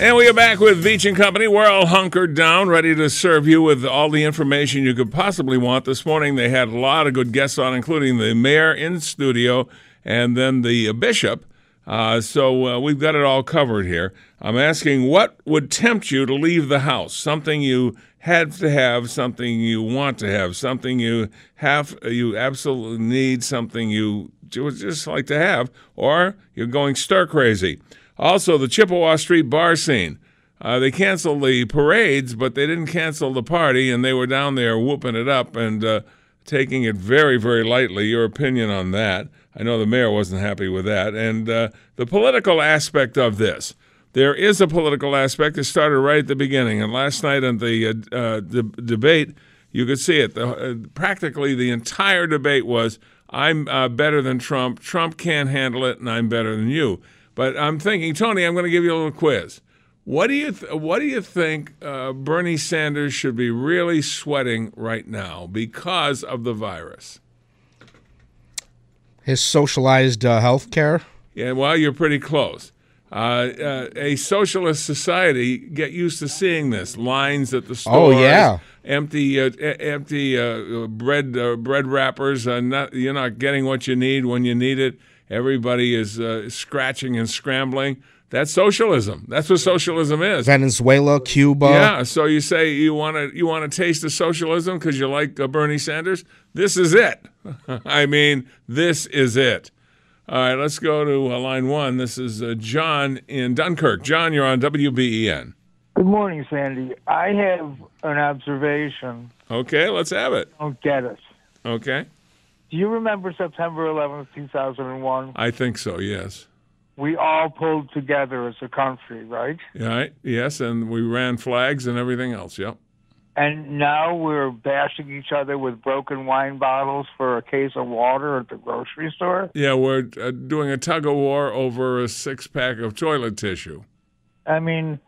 And we are back with Beach and Company. We're all hunkered down, ready to serve you with all the information you could possibly want. This morning they had a lot of good guests on, including the mayor in studio and then the uh, bishop. Uh, so uh, we've got it all covered here. I'm asking what would tempt you to leave the house? Something you had to have, something you want to have, something you have, you absolutely need, something you would just like to have, or you're going stir crazy. Also, the Chippewa Street bar scene. Uh, they canceled the parades, but they didn't cancel the party, and they were down there whooping it up and uh, taking it very, very lightly. Your opinion on that? I know the mayor wasn't happy with that. And uh, the political aspect of this. There is a political aspect. that started right at the beginning. And last night in the uh, uh, de- debate, you could see it. The, uh, practically the entire debate was I'm uh, better than Trump. Trump can't handle it, and I'm better than you. But I'm thinking, Tony, I'm going to give you a little quiz. What do you th- What do you think uh, Bernie Sanders should be really sweating right now because of the virus? His socialized uh, health care. Yeah, well, you're pretty close. Uh, uh, a socialist society get used to seeing this lines at the stores. Oh, yeah. empty, uh, empty uh, bread uh, bread wrappers. Uh, not, you're not getting what you need when you need it. Everybody is uh, scratching and scrambling. That's socialism. That's what socialism is. Venezuela, Cuba. Yeah. So you say you want to you want to taste of socialism because you like uh, Bernie Sanders. This is it. I mean, this is it. All right, let's go to uh, line one. This is uh, John in Dunkirk. John, you're on WBEN. Good morning, Sandy. I have an observation. Okay, let's have it. Don't get it. Okay, Do you remember September 11th, 2001? I think so. Yes. We all pulled together as a country, right? Right. Yes, and we ran flags and everything else. Yep. And now we're bashing each other with broken wine bottles for a case of water at the grocery store. Yeah, we're uh, doing a tug of war over a six pack of toilet tissue. I mean,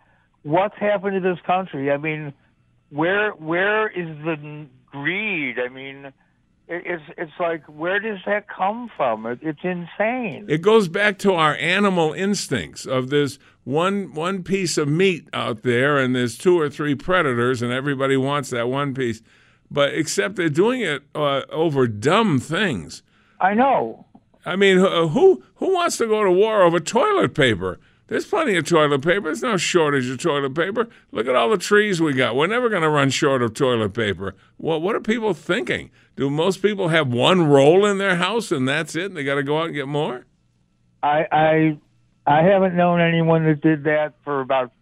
what's happened to this country? I mean, where where is the greed? I mean, it's it's like where does that come from? It, it's insane. It goes back to our animal instincts of this one one piece of meat out there, and there's two or three predators, and everybody wants that one piece. But except they're doing it uh, over dumb things. I know. I mean, who who who wants to go to war over toilet paper? There's plenty of toilet paper. There's no shortage of toilet paper. Look at all the trees we got. We're never going to run short of toilet paper. Well, what are people thinking? Do most people have one roll in their house and that's it? And they got to go out and get more? I I I haven't known anyone that did that for about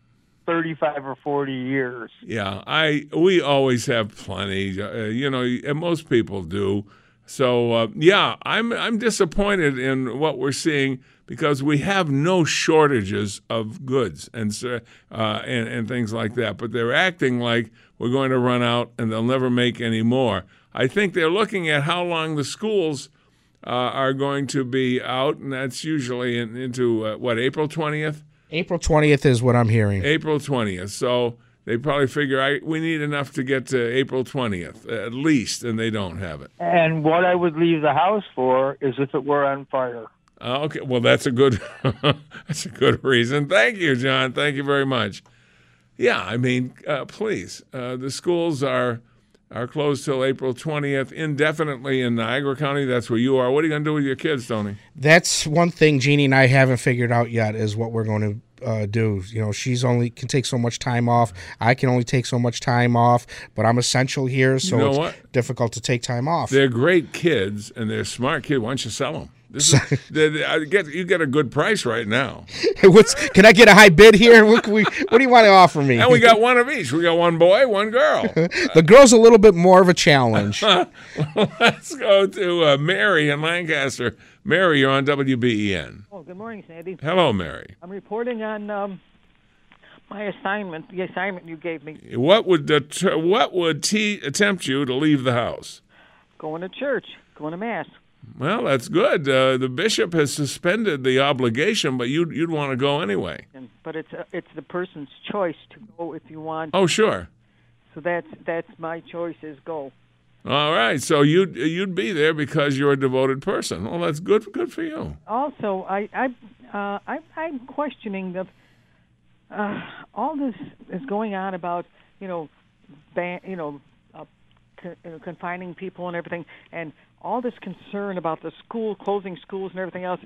thirty-five or forty years. Yeah, I we always have plenty. Uh, you know, and most people do. So uh, yeah, I'm I'm disappointed in what we're seeing because we have no shortages of goods and uh, and and things like that. But they're acting like we're going to run out and they'll never make any more. I think they're looking at how long the schools uh, are going to be out, and that's usually in, into uh, what April twentieth. April 20th is what I'm hearing. April 20th. So they probably figure I, we need enough to get to April 20th at least, and they don't have it. And what I would leave the house for is if it were on fire. Uh, okay, well that's a good that's a good reason. Thank you, John. Thank you very much. Yeah, I mean, uh, please, uh, the schools are are closed till April 20th indefinitely in Niagara County. That's where you are. What are you going to do with your kids, Tony? That's one thing Jeannie and I haven't figured out yet is what we're going to uh, do. You know, she's only can take so much time off. I can only take so much time off, but I'm essential here, so know it's what? difficult to take time off. They're great kids and they're smart kids. Why don't you sell them? This is, they- they- I get you get a good price right now, What's can I get a high bid here? What can we? What do you want to offer me? and we got one of each. We got one boy, one girl. the girl's a little bit more of a challenge. Let's go to uh, Mary in Lancaster. Mary, you're on WBEN. Oh, good morning, Sandy. Hello, Mary. I'm reporting on um, my assignment, the assignment you gave me, What would deter, what would t- tempt you to leave the house? going to church, going to mass. Well, that's good. Uh, the bishop has suspended the obligation, but you'd you'd want to go anyway. But it's uh, it's the person's choice to go if you want. Oh, sure. So that's that's my choice is go. All right. So you'd you'd be there because you're a devoted person. Well, that's good. Good for you. Also, I I uh, I I'm questioning the uh, all this is going on about you know ban you know uh, co- you know, confining people and everything, and all this concern about the school closing schools and everything else,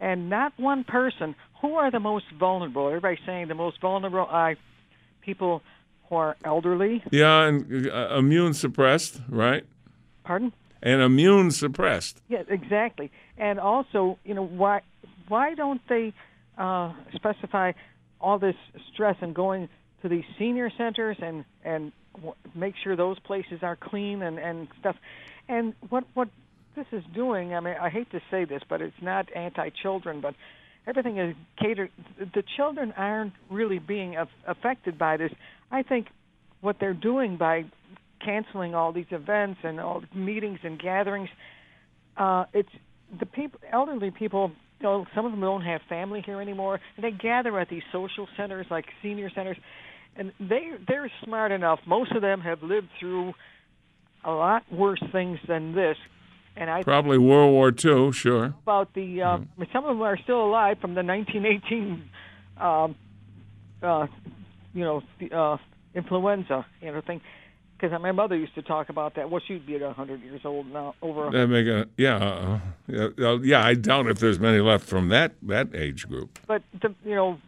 and not one person. Who are the most vulnerable? Everybody's saying the most vulnerable are people who are elderly. Yeah, and uh, immune suppressed, right? Pardon? And immune suppressed. Yeah, exactly. And also, you know, why why don't they uh, specify all this stress and going to these senior centers and and make sure those places are clean and and stuff. And what what this is doing, I mean, I hate to say this, but it's not anti-children, but everything is catered. The children aren't really being af- affected by this. I think what they're doing by canceling all these events and all meetings and gatherings, uh, it's the people, elderly people. You know, some of them don't have family here anymore, and they gather at these social centers like senior centers, and they they're smart enough. Most of them have lived through a lot worse things than this, and I Probably World War II. Sure. about the uh, mean, some of them are still alive from the 1918 um, uh, you know uh, influenza you know thing because my mother used to talk about that well she'd be at 100 years old now over That make a yeah, uh, yeah, uh, yeah. I doubt if there's many left from that that age group. but the, you know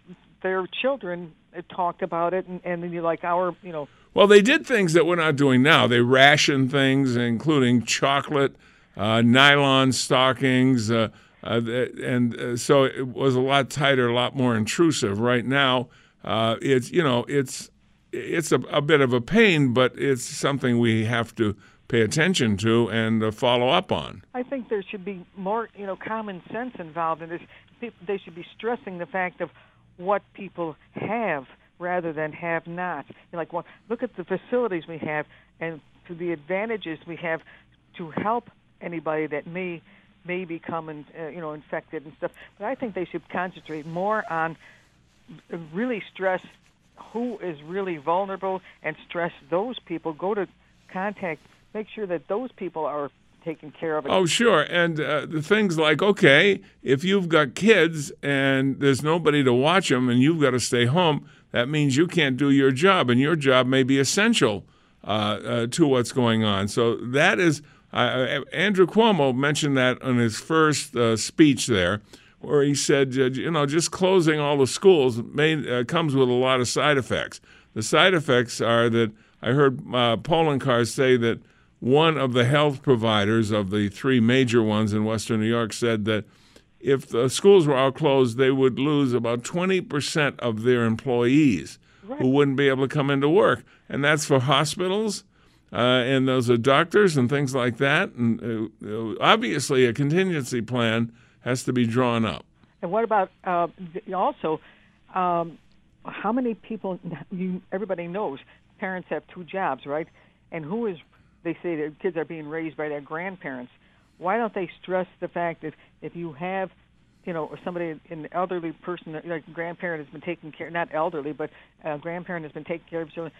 their children uh, talked about it and, and then you like our you know Well, they did things that we're not doing now. They rationed things, including chocolate, uh, nylon stockings, uh, uh, and uh, so it was a lot tighter, a lot more intrusive. Right now, uh, it's you know it's it's a, a bit of a pain, but it's something we have to pay attention to and uh, follow up on. I think there should be more, you know, common sense involved in this. They should be stressing the fact of what people have rather than have not. You know, like, well, look at the facilities we have and to the advantages we have to help anybody that may may become, in, uh, you know, infected and stuff. But I think they should concentrate more on uh, really stress who is really vulnerable and stress those people. Go to contact, make sure that those people are taken care of. It. Oh, sure. And uh, the things like, okay, if you've got kids and there's nobody to watch them and you've got to stay home, that means you can't do your job, and your job may be essential uh, uh, to what's going on. So that is, uh, Andrew Cuomo mentioned that in his first uh, speech there, where he said, uh, you know, just closing all the schools may, uh, comes with a lot of side effects. The side effects are that I heard uh, Poloncarz say that one of the health providers of the three major ones in Western New York said that if the schools were all closed, they would lose about 20% of their employees who wouldn't be able to come into work. And that's for hospitals, uh, and those are doctors and things like that. And uh, obviously, a contingency plan has to be drawn up. And what about uh, also um, how many people? You everybody knows parents have two jobs, right? And who is? They say their kids are being raised by their grandparents. Why don't they stress the fact that if you have, you know, somebody, an elderly person, like a grandparent has been taking care, not elderly, but a grandparent has been taking care of children,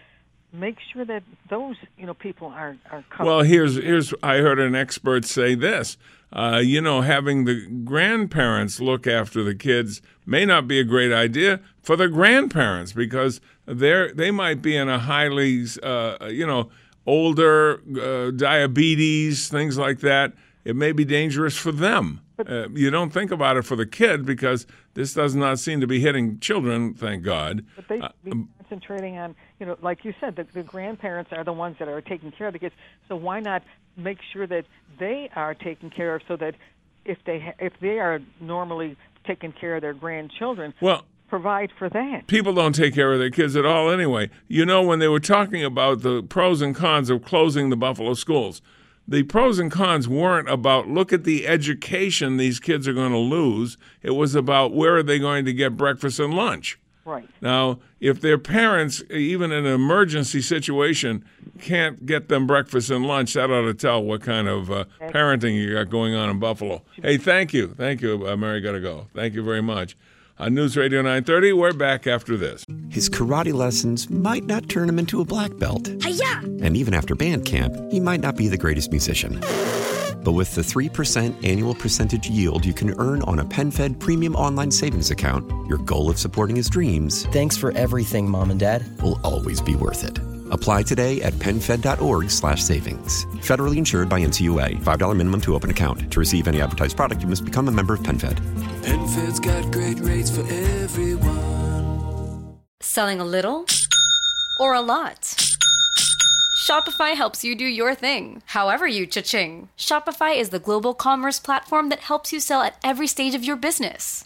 make sure that those, you know, people are are covered. Well, here's here's I heard an expert say this. Uh, you know, having the grandparents look after the kids may not be a great idea for the grandparents because they're they might be in a highly, uh, you know, older, uh, diabetes, things like that. It may be dangerous for them. Uh, you don't think about it for the kid because this does not seem to be hitting children, thank God. But they Uh, be concentrating on, you know, like you said, the, the grandparents are the ones that are taking care of the kids. So why not make sure that they are taken care of, so that if they ha- if they are normally taking care of their grandchildren, well, provide for that. people don't take care of their kids at all anyway. You know, when they were talking about the pros and cons of closing the Buffalo schools, the pros and cons weren't about look at the education these kids are going to lose. It was about where are they going to get breakfast and lunch. Right. Now, if their parents, even in an emergency situation, can't get them breakfast and lunch, that ought to tell what kind of uh, parenting you got going on in Buffalo. Hey, thank you. Thank you, uh, Mary Gotta Go. Thank you very much. On News Radio 930, we're back after this. His karate lessons might not turn him into a black belt. And even after band camp, he might not be the greatest musician. But with the 3% annual percentage yield you can earn on a PenFed premium online savings account, your goal of supporting his dreams Thanks for everything, Mom and Dad. will always be worth it. Apply today at penfed.org slash savings. Federally insured by NCUA. $5 minimum to open account. To receive any advertised product, you must become a member of PenFed. PenFed's got great rates for everyone. Selling a little or a lot? Shopify helps you do your thing, however you cha-ching. Shopify is the global commerce platform that helps you sell at every stage of your business.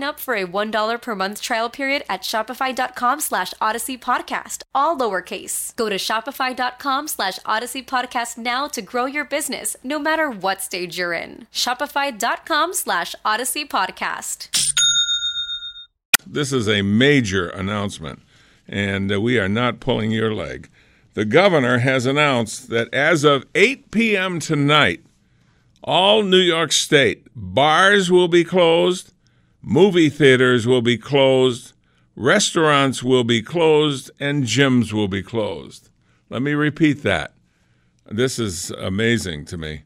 up for a $1 per month trial period at shopify.com slash odyssey podcast, all lowercase. Go to shopify.com slash odyssey podcast now to grow your business, no matter what stage you're in. Shopify.com slash odyssey podcast. This is a major announcement, and uh, we are not pulling your leg. The governor has announced that as of 8 p.m. tonight, all New York State bars will be closed, movie theaters will be closed, restaurants will be closed, and gyms will be closed. Let me repeat that. This is amazing to me.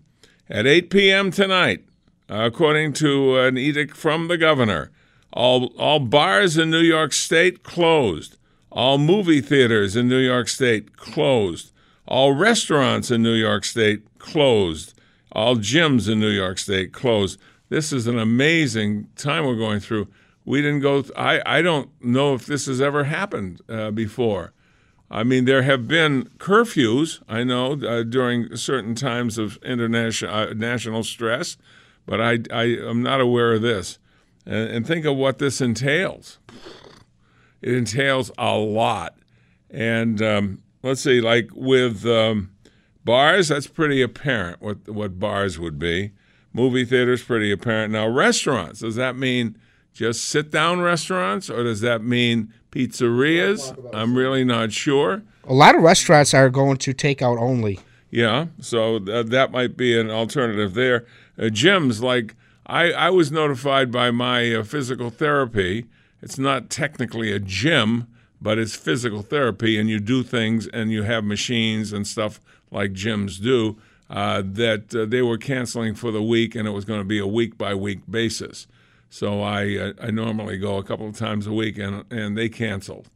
At 8 p.m. tonight, according to an edict from the governor, all, all bars in New York State closed. All movie theaters in New York State closed. All restaurants in New York State closed. All gyms in New York State closed. This is an amazing time we're going through. We didn't go. Th- I I don't know if this has ever happened uh, before. I mean, there have been curfews. I know uh, during certain times of international uh, national stress, but I I am not aware of this. And, and think of what this entails. It entails a lot. And um, let's see, like with um, bars, that's pretty apparent what what bars would be. Movie theaters, pretty apparent. Now, restaurants, does that mean just sit down restaurants or does that mean pizzerias? I'm really not sure. A lot of restaurants are going to take out only. Yeah, so th- that might be an alternative there. Uh, gyms, like I, I was notified by my uh, physical therapy. It's not technically a gym, but it's physical therapy, and you do things and you have machines and stuff like gyms do. Uh, that uh, they were canceling for the week, and it was going to be a week by week basis. So I uh, I normally go a couple of times a week, and and they canceled.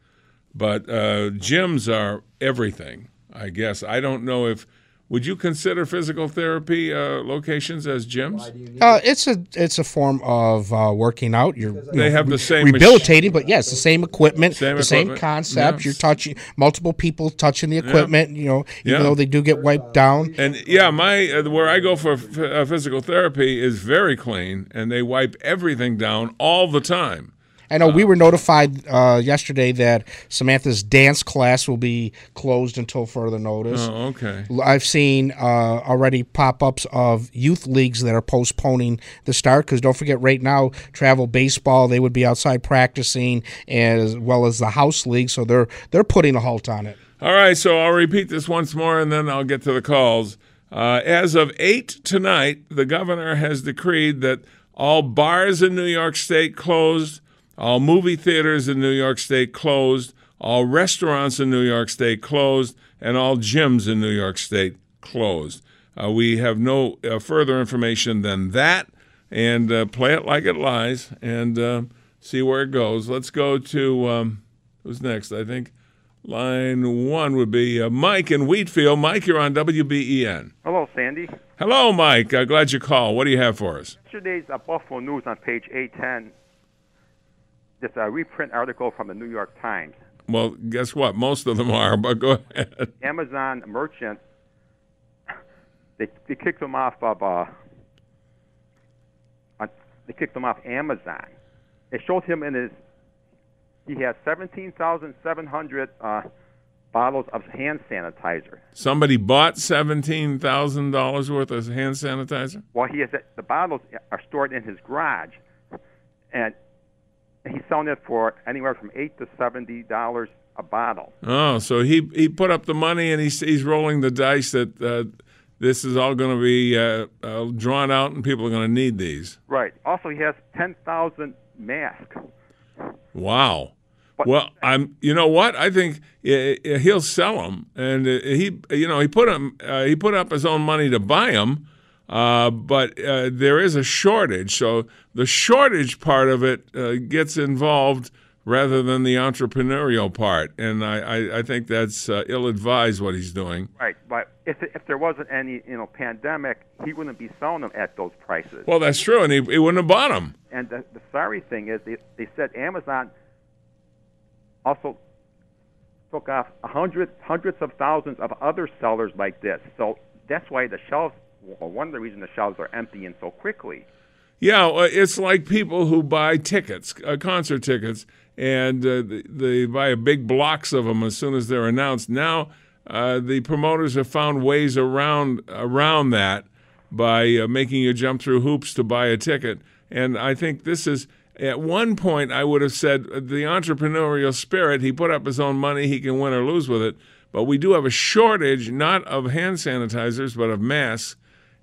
But uh, gyms are everything, I guess. I don't know if Would you consider physical therapy uh, locations as gyms? Uh, it's a it's a form of uh, working out. You're you They know, have the re- same rehabilitating, but yes, the same equipment, Same the same equipment, concept. yeah. You're touching multiple people touching the equipment. You know, even Yeah. though they do get wiped down. And yeah, my uh, where I go for f- uh, physical therapy is very clean, and they wipe everything down all the time. I know we were notified uh, yesterday that Samantha's dance class will be closed until further notice. Oh, okay. I've seen uh, already pop ups of youth leagues that are postponing the start because don't forget, right now, travel baseball, they would be outside practicing as well as the house league. So they're, they're putting a halt on it. All right, so I'll repeat this once more, and then I'll get to the calls. Uh, as of eight tonight, the governor has decreed that all bars in New York State closed, all movie theaters in New York State closed, all restaurants in New York State closed, and all gyms in New York State closed. Uh, we have no uh, further information than that, and uh, play it like it lies and uh, see where it goes. Let's go to um, who's next? I think line one would be uh, Mike in Wheatfield. Mike, you're on WBEN. Hello, Sandy. Hello, Mike. Uh, glad you called. What do you have for us? Yesterday's Buffalo News on page 810. This a reprint article from the New York Times. Well, guess what? Most of them are, but go ahead. Amazon merchant. They they kicked him off of uh. On, they kicked him off Amazon. It showed him in his. He has 17,700 uh, bottles of hand sanitizer. Somebody bought seventeen thousand dollars worth of hand sanitizer. Well, he has the bottles are stored in his garage, and he's selling it for anywhere from eight to seventy dollars a bottle. Oh, so he he put up the money and he's he's rolling the dice that uh, this is all going to be uh, uh, drawn out and people are going to need these. Right. Also, he has ten thousand masks. Wow. Well, I'm. You know what? I think he'll sell them, and uh, he, you know, he put him. Uh, he put up his own money to buy them, uh, but uh, there is a shortage. So the shortage part of it uh, gets involved rather than the entrepreneurial part, and I, I, I think that's uh, ill-advised what he's doing. Right. But if if there wasn't any you know pandemic, he wouldn't be selling them at those prices. Well, that's true, and he, he wouldn't have bought them. And the, the sorry thing is, they, they said Amazon also took off hundreds, hundred, hundreds of thousands of other sellers like this. So that's why the shelves, one of the reasons the shelves are emptying so quickly. Yeah, uh, it's like people who buy tickets, uh, concert tickets, and uh, they, they buy big blocks of them as soon as they're announced. Now, uh, the promoters have found ways around around that by uh, making you jump through hoops to buy a ticket. And I think this is at one point I would have said uh, the entrepreneurial spirit. He put up his own money; he can win or lose with it. But we do have a shortage, not of hand sanitizers, but of masks.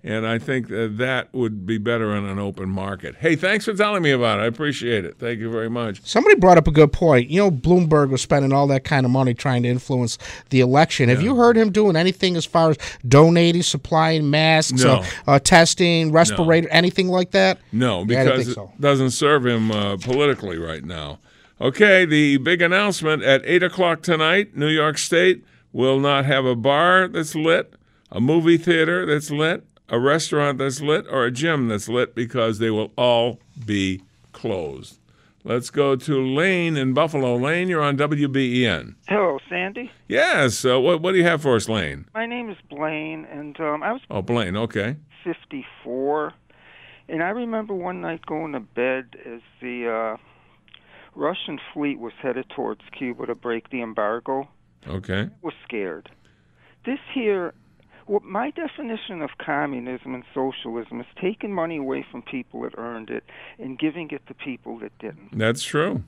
And I think that that would be better in an open market. Hey, thanks for telling me about it. I appreciate it. Thank you very much. Somebody brought up a good point. You know, Bloomberg was spending all that kind of money trying to influence the election. Have you heard him doing anything as far as donating, supplying masks, No. uh, uh, testing, respirator, anything like that? No, Yeah, I don't because it doesn't serve him uh, politically right now. Okay, the big announcement at 8 o'clock tonight New York State will not have a bar that's lit, a movie theater that's lit, a restaurant that's lit, or a gym that's lit because they will all be closed. Let's go to Lane in Buffalo. Lane, you're on WBEN. Hello, Sandy. Yes, uh, what, what do you have for us, Lane? My name is Blaine, and um, I was Oh, Blaine, okay. 54, and I remember one night going to bed as the uh, Russian fleet was headed towards Cuba to break the embargo. Okay. I was scared. This here, well, my definition of communism and socialism is taking money away from people that earned it and giving it to people that didn't. That's true.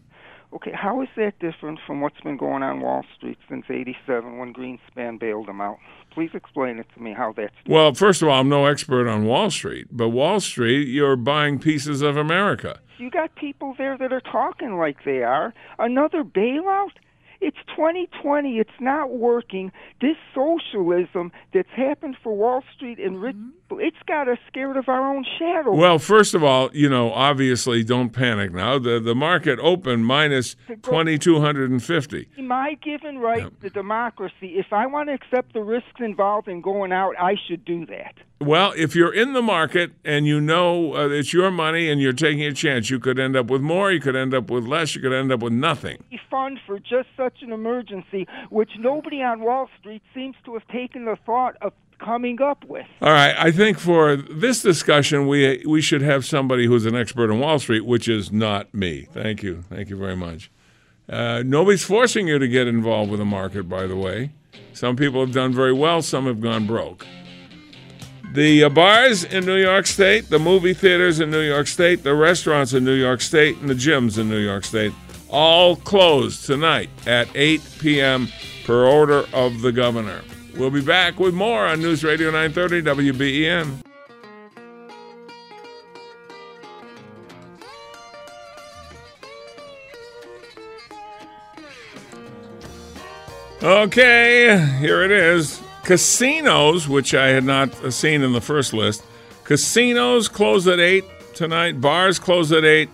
Okay, how is that different from what's been going on Wall Street since 87 when Greenspan bailed them out? Please explain it to me how that's Well, first of all, I'm no expert on Wall Street, but Wall Street, you're buying pieces of America. You got people there that are talking like they are. Another bailout? It's 2020. It's not working. This socialism that's happened for Wall Street and rich people. It's got us scared of our own shadow. Well, first of all, you know, obviously, don't panic now. The the market opened minus twenty two hundred and fifty. My given right to democracy. If I want to accept the risks involved in going out, I should do that. Well, if you're in the market and you know uh, it's your money and you're taking a chance, you could end up with more, you could end up with less, you could end up with nothing. Fund for just such an emergency, which nobody on Wall Street seems to have taken the thought of coming up with. All right, I think for this discussion, we we should have somebody who's an expert on Wall Street, which is not me. Thank you, thank you very much. Uh, nobody's forcing you to get involved with the market, by the way. Some people have done very well, some have gone broke. The uh, bars in New York State, the movie theaters in New York State, the restaurants in New York State, and the gyms in New York State all closed tonight at 8 p.m. per order of the governor. We'll be back with more on News Radio 930 WBEN. Okay, here it is. Casinos, which I had not seen in the first list, casinos close at 8 tonight, bars close at 8,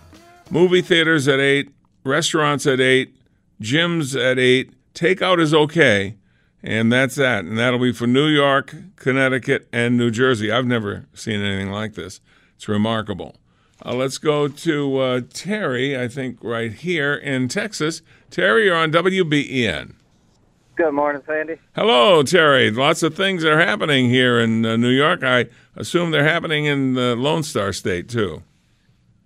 movie theaters at 8, restaurants at 8, gyms at 8. Takeout is okay, and that's that. And that'll be for New York, Connecticut, and New Jersey. I've never seen anything like this. It's remarkable. Uh, let's go to uh, Terry, I think, right here in Texas. Terry, you're on WBEN. Good morning, Sandy. Hello, Terry. Lots of things are happening here in uh, New York. I assume they're happening in the Lone Star State, too.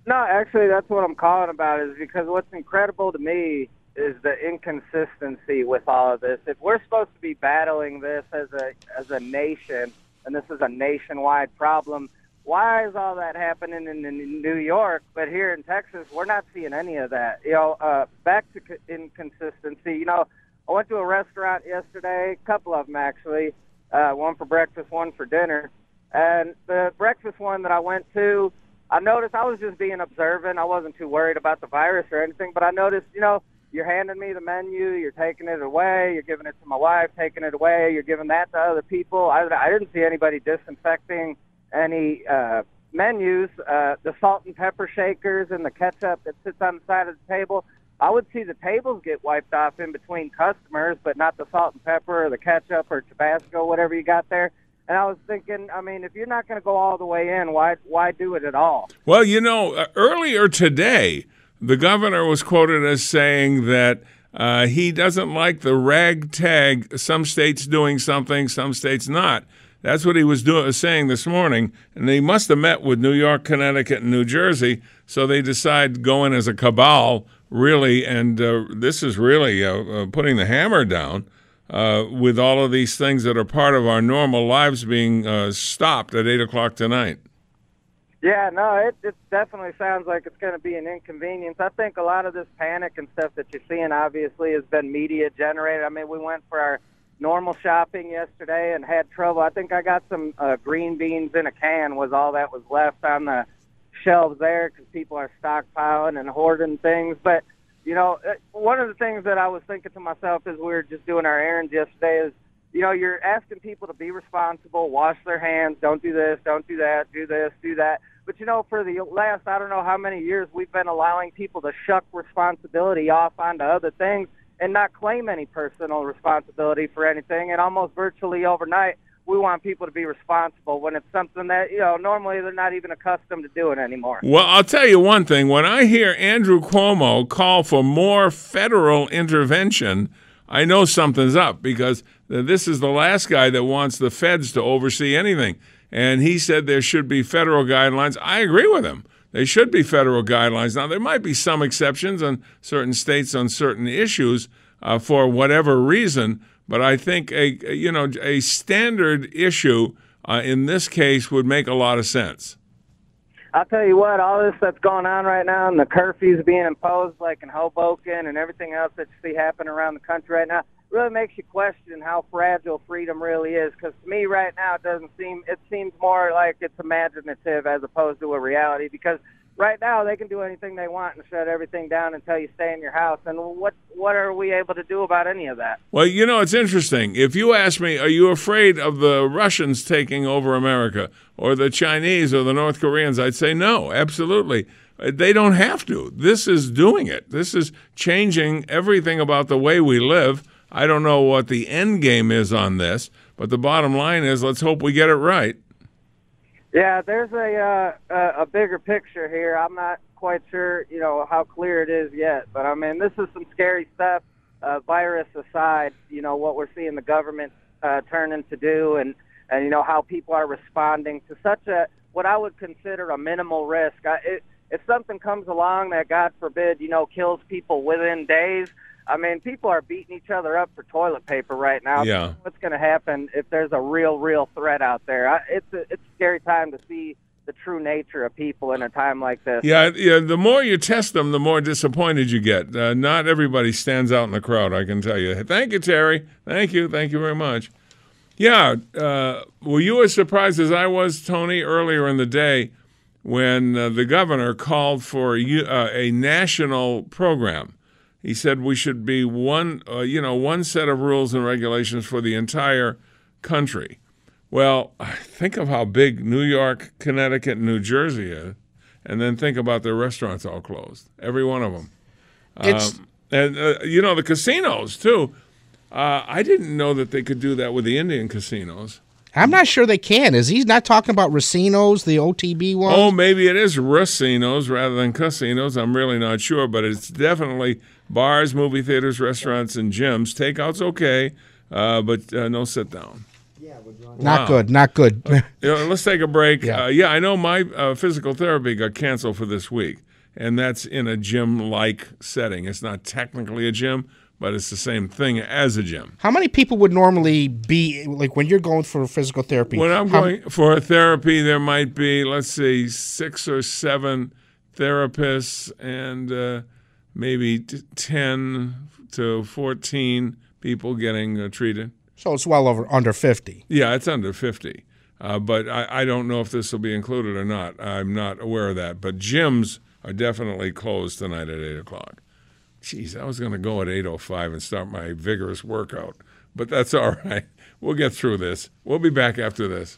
No, actually, that's what I'm calling about. Is because what's incredible to me is the inconsistency with all of this. If we're supposed to be battling this as a as a nation, and this is a nationwide problem, why is all that happening in, in New York, but here in Texas, we're not seeing any of that? You know, uh, back to co- inconsistency. You know, I went to a restaurant yesterday, a couple of them actually, uh, one for breakfast, one for dinner. And the breakfast one that I went to, I noticed I was just being observant. I wasn't too worried about the virus or anything, but I noticed, you know, you're handing me the menu, you're taking it away, you're giving it to my wife, taking it away, you're giving that to other people. I, I didn't see anybody disinfecting any uh, menus. Uh, the salt and pepper shakers and the ketchup that sits on the side of the table. I would see the tables get wiped off in between customers, but not the salt and pepper or the ketchup or Tabasco, whatever you got there. And I was thinking, I mean, if you're not going to go all the way in, why why do it at all? Well, you know, uh, earlier today, the governor was quoted as saying that uh, he doesn't like the ragtag, some states doing something, some states not. That's what he was doing, saying this morning. And he must have met with New York, Connecticut, and New Jersey. So they decide going as a cabal, really. And uh, this is really uh, uh, putting the hammer down uh, with all of these things that are part of our normal lives being uh, stopped at 8 o'clock tonight. Yeah, no, it, it definitely sounds like it's going to be an inconvenience. I think a lot of this panic and stuff that you're seeing obviously has been media generated. I mean, we went for our normal shopping yesterday and had trouble. I think I got some uh, green beans in a can was all that was left on the shelves there because people are stockpiling and hoarding things. But you know, uh, one of the things that I was thinking to myself as we were just doing our errands yesterday is, you know, you're asking people to be responsible, wash their hands, don't do this, don't do that, do this, do that. But you know, for the last I don't know how many years, we've been allowing people to shuck responsibility off onto other things and not claim any personal responsibility for anything. And almost virtually overnight, we want people to be responsible when it's something that you know normally they're not even accustomed to doing anymore. Well, I'll tell you one thing: when I hear Andrew Cuomo call for more federal intervention, I know something's up because this is the last guy that wants the feds to oversee anything. And he said there should be federal guidelines. I agree with him. They should be federal guidelines. Now, there might be some exceptions on certain states on certain issues uh, for whatever reason, but I think a you know a standard issue uh, in this case would make a lot of sense. I'll tell you what, all this that's going on right now, and the curfews being imposed, like in Hoboken, and everything else that you see happening around the country right now, really makes you question how fragile freedom really is. Because to me, right now, it doesn't seem. It seems more like it's imaginative as opposed to a reality. Because right now they can do anything they want and shut everything down until you stay in your house. And what what are we able to do about any of that? Well, you know, it's interesting. If you ask me, are you afraid of the Russians taking over America or the Chinese or the North Koreans? I'd say no, absolutely. Uh, they don't have to. This is doing it. This is changing everything about the way we live. I don't know what the end game is on this, but the bottom line is let's hope we get it right. Yeah, there's a uh, a bigger picture here. I'm not quite sure, you know, how clear it is yet, but I mean, this is some scary stuff. Uh, virus aside, you know what we're seeing the government uh, turning to do, and and you know how people are responding to such a what I would consider a minimal risk. I, it, if something comes along that, God forbid, you know, kills people within days, I mean, people are beating each other up for toilet paper right now. Yeah. What's going to happen if there's a real, real threat out there? I, it's a, it's a scary time to see the true nature of people in a time like this. Yeah, yeah. The more you test them, the more disappointed you get. Uh, not everybody stands out in the crowd. I can tell you. Thank you, Terry. Thank you. Thank you very much. Yeah. Uh, were you as surprised as I was, Tony, earlier in the day when uh, the governor called for a, uh, a national program? He said we should be one, uh, you know, one set of rules and regulations for the entire country. Well, think of how big New York, Connecticut, New Jersey is, and then think about their restaurants all closed, every one of them. It's- Um, and uh, you know the casinos too. Uh, I didn't know that they could do that with the Indian casinos. I'm not sure they can. Is he not talking about racinos, the OTB ones? Oh, maybe it is racinos rather than casinos. I'm really not sure, but it's definitely bars, movie theaters, restaurants, and gyms. Takeout's okay, uh, but uh, no sit down. Yeah, Not Wow. good. Not good. You know, let's take a break. Yeah. Uh, yeah, I know my uh, physical therapy got canceled for this week, and that's in a gym-like setting. It's not technically a gym, but it's the same thing as a gym. How many people would normally be like when you're going for physical therapy? When I'm how- going for a therapy, there might be, let's see, six or seven therapists and uh, maybe t- 10 to 14 people getting uh, treated. so it's well over under fifty. Yeah, it's under 50. Uh, but I, I don't know if this will be included or not. I'm not aware of that. But gyms are definitely closed tonight at 8 o'clock. Jeez, I was going to go at 8.05 and start my vigorous workout. But that's all right. We'll get through this. We'll be back after this.